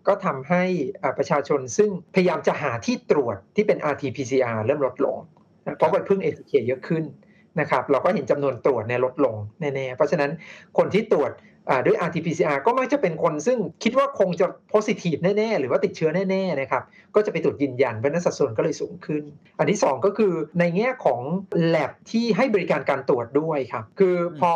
ก็ทำให้ประชาชนซึ่งพยายามจะหาที่ตรวจที่เป็น RT-PCR เริ่มลดลง เพราะไปพึ่ง ATK เยอะขึ้นนะครับ เราก็เห็นจำนวนตรวจเนี่ยลดลงแน่ๆ เพราะฉะนั้นคนที่ตรวจ ด้วย RT-PCR ก็มักจะเป็นคนซึ่งคิดว่าคงจะ positive แน่ ๆ หรือว่าติดเชื้อแน่ ๆ นะครับ ก็จะไปตรวจยืนยันเพราะนั้นสัดส่วนก็เลยสูงขึ้น อันที่ 2 ก็คือในแง่ของ lab ที่ให้บริการการตรวจด้วยครับ คือพอ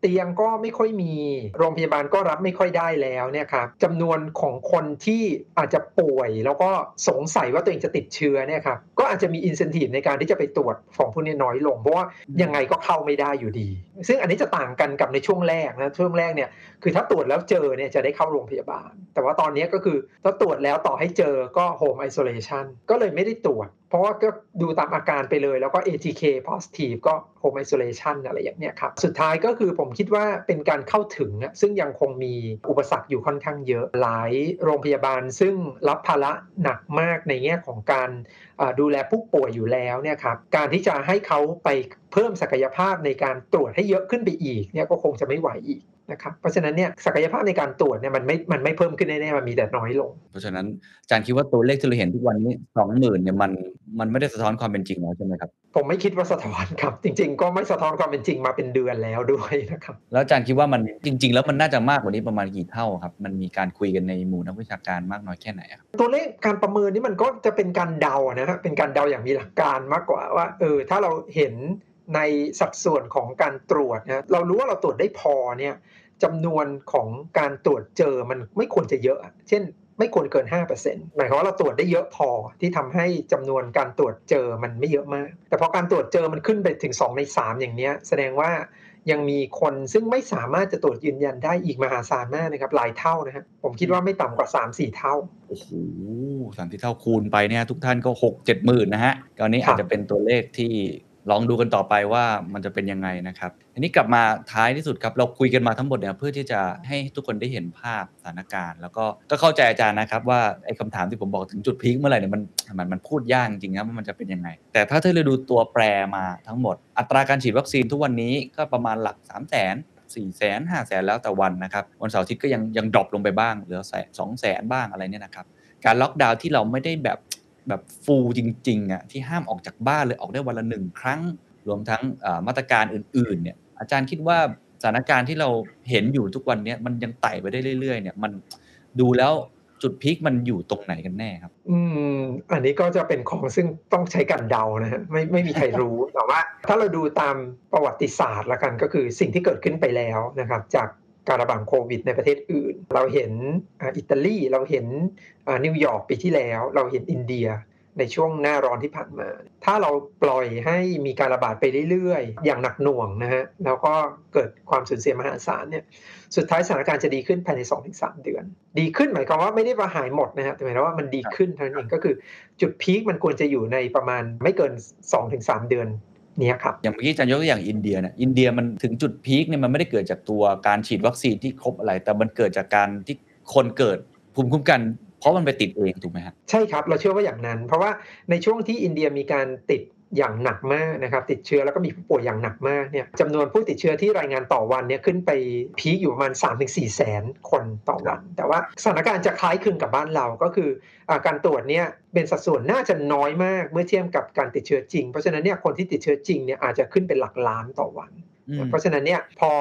เตียงก็ไม่ค่อยมี โรงพยาบาลก็รับไม่ค่อยได้แล้วเนี่ยครับจำนวนของคนที่อาจจะป่วย แล้วก็สงสัยว่าตัวเองจะติดเชื้อเนี่ยครับ ก็อาจจะมีอินเซนティブในการที่จะไปตรวจของพวกนี้น้อยลง เพราะว่ายังไงก็เข้าไม่ได้อยู่ดี ซึ่งอันนี้จะต่างกันกับในช่วงแรกนะ ช่วงแรกเนี่ย ยคือถ้าตรวจแล้วเจอเนี่ยจะได้เข้าโรงพยาบาล แต่ว่าตอนนี้ก็คือถ้าตรวจแล้วต่อให้เจอก็โฮมไอโซเลชันก็เลยไม่ได้ตรวจ เพราะว่าก็ดูตามอาการไปเลยแล้วก็ ATK positive ก็ home isolation อะไรอย่างเนี้ยครับ สุดท้ายก็คือผมคิดว่าเป็นการเข้าถึง ซึ่งยังคงมีอุปสรรคอยู่ค่อนข้างเยอะหลายโรงพยาบาล ซึ่งรับภาระหนักมากในแง่ของการดูแลผู้ป่วยอยู่แล้วเนี่ยครับการที่จะให้เขาไปเพิ่มศักยภาพในการตรวจให้เยอะขึ้นไปอีกเนี่ยก็คงจะไม่ไหวอีก นะครับเพราะฉะนั้นเนี่ยศักยภาพในการตรวจเนี่ยมันไม่มันไม่เพิ่มขึ้นแน่ๆมันมีแต่น้อยลง เพราะฉะนั้นอาจารย์คิดว่าตัวเลขที่เราเห็นทุกวันนี้สองหมื่นเนี่ยมันมันไม่ได้สะท้อนความเป็นจริงแล้วใช่ไหมครับผมไม่คิดว่าสะท้อนครับ จริง ๆ ก็ไม่สะท้อนความเป็นจริงมาเป็นเดือนแล้วด้วยนะครับแล้วอาจารย์คิดว่ามันจริง ๆ แล้วมันน่าจะมากกว่านี้ประมาณกี่เท่าครับมันมีการคุยกันในหมู่นักวิชาการมากน้อยแค่ไหนครับตัวเลขการประเมินนี่มันก็จะเป็นการเดานะครับเป็นการเดาอย่างมีหลักการมากกว่าว่าเออถ้าเราเห็น ในสัดส่วนของการตรวจนะเรารู้ว่าเราตรวจได้พอเนี่ยจำนวนของการตรวจเจอมันไม่ควรจะเยอะ เช่นไม่ควรเกิน 5%หมายความว่าเราตรวจได้เยอะพอที่ทำให้จำนวนการตรวจเจอมันไม่เยอะมาก แต่พอการตรวจเจอมันขึ้นไปถึง 2 ใน 3 อย่างนี้แสดงว่ายังมีคนซึ่งไม่สามารถจะตรวจยืนยันได้อีกมหาศาลมากนะครับหลายเท่านะฮะผมคิดว่าไม่ต่ำกว่า 3-4 เท่า โอ้โหสามสี่เท่าคูณไปเนี่ยทุกท่านก็ 6 7หมื่นนะฮะตอนนี้อาจจะเป็นตัวเลขที่ ลองดูกันต่อไปว่ามันจะเป็นยังไงนะครับอันนี้กลับมาท้ายที่สุดครับเราคุยกันมาทั้งหมดเนี่ยเพื่อที่จะให้ทุกคนได้เห็นภาพสถานการณ์ แล้วก็ก็เข้าใจอาจารย์นะครับว่าไอ้คำถามที่ผมบอกถึงจุดพีคเมื่อไหร่เนี่ยมันมันมันพูดยากจริงนะว่ามันจะเป็นยังไง แต่ถ้าถ้าเราดูตัวแปรมาทั้งหมด อัตราการฉีดวัคซีนทุกวันนี้ก็ประมาณหลัก 3 0 0 0 0 0สี่แสนห้าแสนแล้วแต่วันนะครับวันเสาร์อาทิตย์ก็ยังยังดรอปลงไปบ้างเหลือแสนสองแสนบ้างอะไรเนี่ยนะครับการล็อกดาวน์ที่เราไม่ได้แบบ แบบฟูลจริงๆอะที่ห้ามออกจากบ้านเลยออกได้วันละหนึ่งครั้ง รวมทั้งมาตรการอื่นๆเนี่ยอาจารย์คิดว่าสถานการณ์ที่เราเห็นอยู่ทุกวันเนี้ยมันยังไต่ไปได้เรื่อยๆเนี่ยมันดูแล้วจุดพีคมันอยู่ตรงไหนกันแน่ครับ อืม อันนี้ก็จะเป็นของซึ่งต้องใช้การเดานะฮะไม่ไม่มีใครรู้แต่ว่า ถ้าเราดูตามประวัติศาสตร์ละกันก็คือสิ่งที่เกิดขึ้นไปแล้วนะครับ จาก การระบาดโควิด ในประเทศอื่น เราเห็นอิตาลีเราเห็นนิวยอร์กปีที่แล้ว เราเห็นอินเดียในช่วงหน้าร้อนที่ผ่านมา ถ้าเราปล่อยให้มีการระบาดไปเรื่อยๆ อย่างหนักหน่วงนะฮะ แล้วก็เกิดความสูญเสียมหาศาลเนี่ย สุดท้ายสถานการณ์จะดีขึ้นภายใน 2-3 เดือน ดีขึ้นหมายความว่าไม่ได้ว่าหายหมดนะฮะ แต่หมายความว่ามันดีขึ้นเท่านั้นเอง ก็คือจุดพีคมันควรจะอยู่ในประมาณไม่เกิน 2-3 เดือน เนี้ยครับอย่างเมื่อกี้อาจารย์ยกตัวอย่างอินเดียเนี่ยอินเดียมันถึงจุดพีคเนี่ยมันไม่ได้เกิดจากตัวการฉีดวัคซีนที่ครบอะไร แต่มันเกิดจากการที่คนเกิดภูมิคุ้มกันเพราะมันไปติดเองถูกไหมฮะใช่ครับ เราเชื่อว่าอย่างนั้น เพราะว่าในช่วงที่อินเดียมีการติด อย่างหนักมากนะครับติดเชื้อแล้วก็มีผู้ป่วยอย่างหนักมากเนี่ยจำนวนผู้ติดเชื้อที่รายงานต่อวันเนี่ยขึ้นไปพีคอยู่ประมาณ 3-4 แสนคนต่อวัน แต่ว่าสถานการณ์จะคล้ายคลึงกับบ้านเราก็คืออาการตรวจเนี่ยเป็นสัดส่วนน่าจะน้อยมากเมื่อเทียบกับการติดเชื้อจริง เพราะฉะนั้นเนี่ยคนที่ติดเชื้อจริงเนี่ยอาจจะขึ้นเป็นหลักล้านต่อวันอืมเพราะฉะนั้นเนี่ยพอ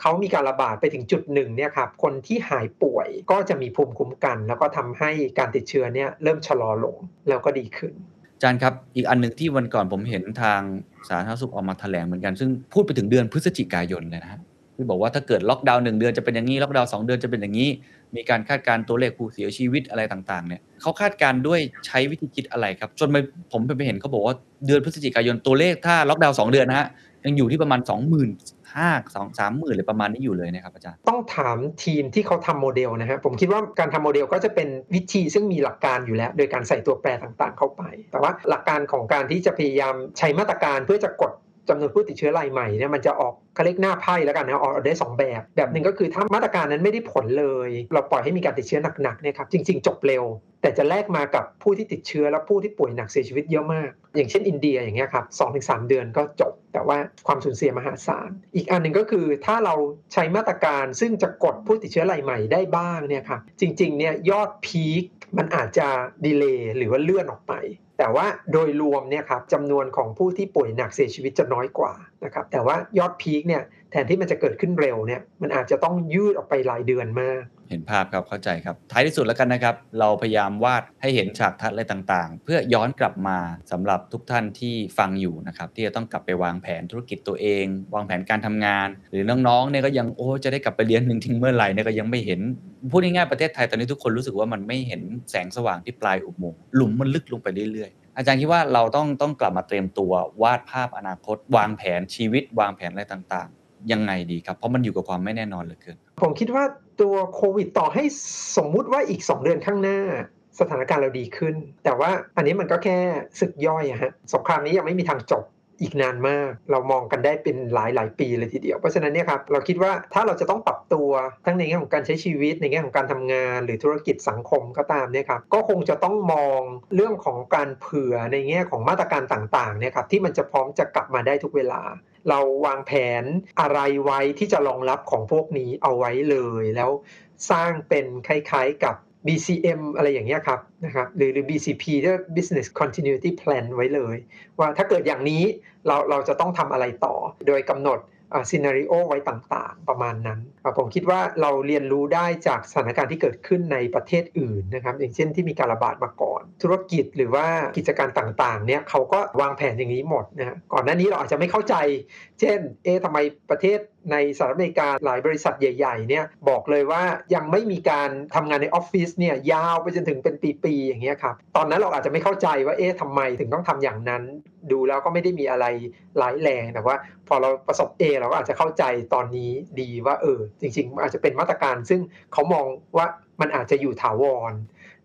เขามีการระบาดไปถึงจุดหนึ่งเนี่ยครับคนที่หายป่วยก็จะมีภูมิคุ้มกัน แล้วก็ทำให้การติดเชื้อเนี่ยเริ่มชะลอลงแล้วก็ดีขึ้นอา จารย์ครับ อีกอันหนึ่งที่วันก่อนผมเห็นทางสาธารณสุขออกมาแถลงเหมือนกัน ซึ่งพูดไปถึงเดือนพฤศจิกายนเลยนะฮะที่บอกว่าถ้าเกิดล็อกดาวน์หนึ่งเดือนจะเป็นอย่างนี้ล็อกดาวน์สองเดือนจะเป็นอย่างนี้ มีการคาดการณ์ตัวเลขผู้เสียชีวิตอะไรต่างๆเนี่ยเขาคาดการณ์ด้วยใช้วิธีคิดอะไรครับ จนไปผมไปเห็นเขาบอกว่าเดือนพฤศจิกายนตัวเลขถ้าล็อกดาวน์สองเดือนนะฮะยังอยู่ที่ประมาณสองหมื่น ห้าสองสามหมื่นเลยประมาณนี้อยู่เลยนะครับอาจารย์ ต้องถามทีมที่เขาทำโมเดลนะฮะผมคิดว่าการทำโมเดลก็จะเป็นวิธีซึ่งมีหลักการอยู่แล้ว โดยการใส่ตัวแปรต่างๆ เข้าไป แต่ว่าหลักการของการที่จะพยายามใช้มาตรการเพื่อจะกดจำนวนผู้ติดเชื้อรายใหม่เนี่ยมันจะออกเขาเรียกหน้าไพ่แล้วกันนะออกได้สองแบบ แบบหนึ่งก็คือถ้ามาตรการนั้นไม่ได้ผลเลย เราปล่อยให้มีการติดเชื้อหนักๆเนี่ยครับจริง ๆ จบเร็ว แต่จะแลกมากับผู้ที่ติดเชื้อและผู้ที่ป่วยหนักเสียชีวิตเยอะมาก อย่างเช่นอินเดียอย่างเงี้ยครับสองถึงสามเดือนก็จบ แต่ว่าความสูญเสียมหาศาล อีกอันหนึ่งก็คือถ้าเราใช้มาตรการซึ่งจะกดผู้ติดเชื้อรายใหม่ได้บ้างเนี่ยครับจริงๆเนี่ยยอด peak มันอาจจะ delay หรือว่าเลื่อนออกไป แต่ว่าโดยรวมเนี่ยครับจำนวนของผู้ที่ป่วยหนักเสียชีวิตจะน้อยกว่านะครับแต่ว่ายอด peak เนี่ยแทนที่มันจะเกิดขึ้นเร็วเนี่ยมันอาจจะต้องยืดออกไปหลายเดือนมาก เห็นภาพครับเข้าใจครับ ท้ายที่สุดแล้วกันนะครับ เราพยายามวาดให้เห็นฉากทัศน์อะไรต่างๆ เพื่อย้อนกลับมาสำหรับทุกท่านที่ฟังอยู่นะครับที่จะต้องกลับไปวางแผนธุรกิจตัวเอง วางแผนการทำงาน หรือน้องๆเนี่ยก็ยังโอ้จะได้กลับไปเรียนหนึ่งทิ้งเมื่อไหร่เนี่ยก็ยังไม่เห็นพูดง่ายๆประเทศไทยตอนนี้ทุกคนรู้สึกว่ามันไม่เห็นแสงสว่างที่ปลายอุโมงค์หลุมมันลึกลงไปเรื่อยๆ อาจารย์คิดว่าเราต้องต้องกลับมาเตรียมตัววาดภาพอนาคต วางแผนชีวิต วางแผนอะไรต่างๆ ยังไงดีครับ เพราะมันอยู่กับความไม่แน่นอนเหลือเกิน ผมคิดว่าตัวโควิดต่อให้สมมุติว่าอีก 2 เดือนข้างหน้า สถานการณ์เราดีขึ้น แต่ว่าอันนี้มันก็แค่ศึกย่อยอะฮะสงครามนี้ยังไม่มีทางจบ อีกนานมาก เรามองกันได้เป็นหลายหลายปีเลยทีเดียว เพราะฉะนั้นเนี่ยครับเราคิดว่าถ้าเราจะต้องปรับตัวทั้งในแง่ของการใช้ชีวิตในแง่ของการทำงาน หรือธุรกิจสังคมก็ตามเนี่ยครับก็คงจะต้องมองเรื่องของการเผื่อในแง่ของมาตรการต่างๆเนี่ยครับที่มันจะพร้อมจะกลับมาได้ทุกเวลาเราวางแผนอะไรไว้ที่จะรองรับของพวกนี้เอาไว้เลย แล้วสร้างเป็นคล้ายๆกับ BCM อะไรอย่างเงี้ยครับนะครับหรือหรือ BCP ที่ Business Continuity Plan ไว้เลย ว่าถ้าเกิดอย่างนี้เราเราจะต้องทำอะไรต่อ โดยกำหนด ซีนารีโอไว้ต่างๆ ประมาณนั้น ผมคิดว่าเราเรียนรู้ได้จากสถานการณ์ที่เกิดขึ้นในประเทศอื่นนะครับ อย่างเช่นที่มีการระบาดมาก่อน ธุรกิจหรือว่ากิจการต่างๆเนี่ยเขาก็วางแผนอย่างนี้หมดนะก่อนหน้านี้เราอาจจะไม่เข้าใจ เช่น เอ๊ะทำไมประเทศในสหรัฐอเมริกาหลายบริษัทใหญ่ๆเนี่ยบอกเลยว่ายังไม่มีการทำงานในออฟฟิศเนี่ยยาวไปจนถึงเป็นปีๆอย่างเงี้ยครับตอนนั้นเราอาจจะไม่เข้าใจว่าเอ๊ะทำไมถึงต้องทำอย่างนั้น ดูแล้วก็ไม่ได้มีอะไรร้ายแรงแต่ว่า พอเราประสบเองเราก็อาจจะเข้าใจตอนนี้ดีว่า เออ จริง ๆ อาจจะเป็นมาตรการซึ่งเขามองว่ามันอาจจะอยู่ถาวร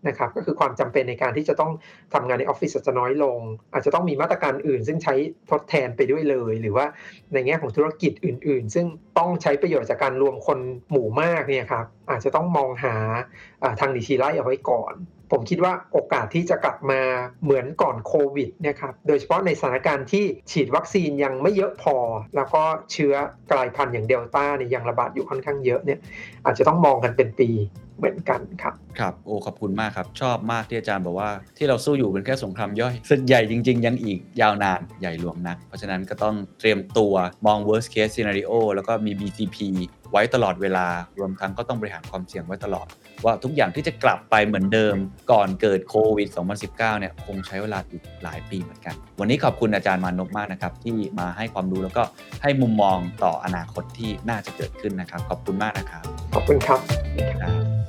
นะครับก็คือความจำเป็นในการที่จะต้องทำงานในออฟฟิศอาจจะน้อยลง อาจจะต้องมีมาตรการอื่น ซึ่งใช้ทดแทนไปด้วยเลย หรือว่าในแง่ของธุรกิจอื่น ๆ ซึ่งต้องใช้ประโยชน์จากการรวมคนหมู่มากเนี่ยครับอาจจะต้องมองหาอ่าทางดีทีไล่เอาไว้ก่อน ผมคิดว่าโอกาสที่จะกลับมาเหมือนก่อนโควิดเนี่ยครับ โดยเฉพาะในสถานการณ์ที่ฉีดวัคซีนยังไม่เยอะพอ แล้วก็เชื้อกลายพันธุ์อย่างเดลต้าเนี่ยยังระบาดอยู่ค่อนข้างเยอะเนี่ยอาจจะต้องมองกันเป็นปี เหมือนกันครับครับโอ้ขอบคุณมากครับ ชอบมากที่อาจารย์บอกว่าที่เราสู้อยู่เป็นแค่สงครามย่อยซึ่งใหญ่จริง ๆ ยังอีกยาวนานใหญ่หลวงนัก เพราะฉะนั้นก็ต้องเตรียมตัวมอง worst case scenario แล้วก็มี BCP ไว้ตลอดเวลารวมทั้งก็ต้องบริหารความเสี่ยงไว้ตลอด ว่าทุกอย่างที่จะกลับไปเหมือนเดิมก่อนเกิดโควิด 2019 เนี่ยคงใช้เวลาอีกหลายปีเหมือนกัน วันนี้ขอบคุณอาจารย์มานพมากนะครับ ที่มาให้ความรู้แล้วก็ให้มุมมองต่ออนาคตที่น่าจะเกิดขึ้นนะครับ ขอบคุณมากนะครับ ขอบคุณครับครับ